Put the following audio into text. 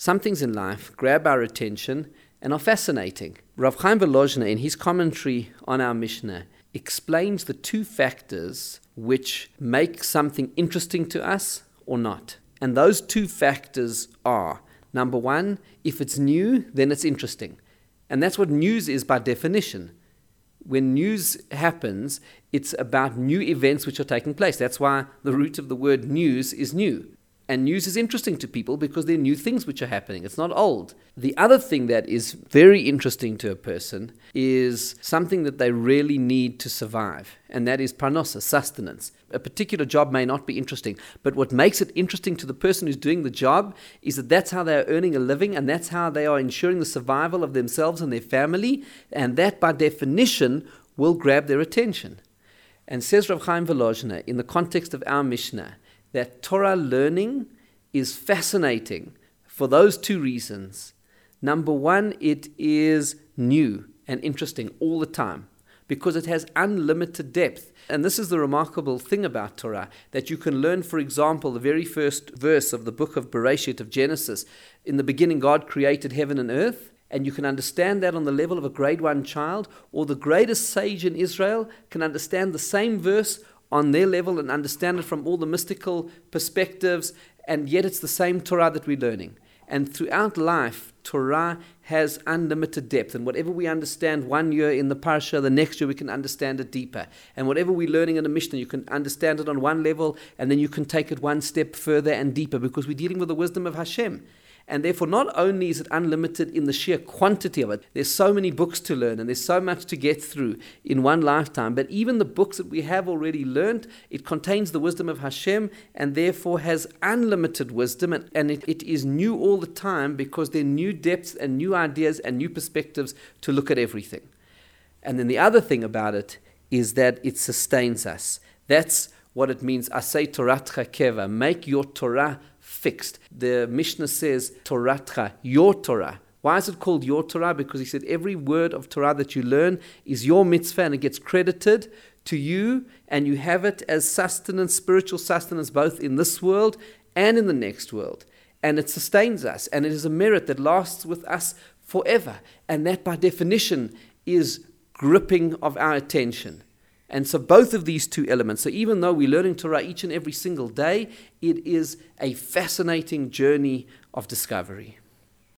Some things in life grab our attention and are fascinating. Rav Chaim Volozhiner, in his commentary on our Mishnah, explains the two factors which make something interesting to us or not. And those two factors are number one, if it's new, then it's interesting. And that's what news is by definition. When news happens, it's about new events which are taking place. That's why the root of the word news is new. And news is interesting to people because there are new things which are happening. It's not old. The other thing that is very interesting to a person is something that they really need to survive, and that is parnosa, sustenance. A particular job may not be interesting, but what makes it interesting to the person who's doing the job is that that's how they are earning a living, and that's how they are ensuring the survival of themselves and their family, and that by definition will grab their attention. And says Rav Chaim Volozhiner, in the context of our Mishnah, that Torah learning is fascinating for those two reasons. Number one, it is new and interesting all the time because it has unlimited depth. And this is the remarkable thing about Torah that you can learn, for example, the very first verse of the book of Bereshit of Genesis. In the beginning, God created heaven and earth. And you can understand that on the level of a grade one child, or the greatest sage in Israel can understand the same verse on their level and understand it from all the mystical perspectives, and yet it's the same Torah that we're learning. And throughout life, Torah has unlimited depth. And whatever we understand one year in the Parsha, the next year we can understand it deeper. And whatever we're learning in the Mishnah, you can understand it on one level, and then you can take it one step further and deeper because we're dealing with the wisdom of Hashem. And therefore, not only is it unlimited in the sheer quantity of it, there's so many books to learn and there's so much to get through in one lifetime. But even the books that we have already learned, it contains the wisdom of Hashem and therefore has unlimited wisdom. And, and it, it is new all the time because there are new depths and new ideas and new perspectives to look at everything. And then the other thing about it is that it sustains us. That's what it means. Asay Torah keva. Make your Torah fixed. The Mishnah says, Toratcha, your Torah. Why is it called your Torah? Because he said every word of Torah that you learn is your mitzvah and it gets credited to you and you have it as sustenance, spiritual sustenance, both in this world and in the next world. And it sustains us and it is a merit that lasts with us forever. And that by definition is gripping of our attention. And so, both of these two elements, so even though we're learning Torah each and every single day, it is a fascinating journey of discovery.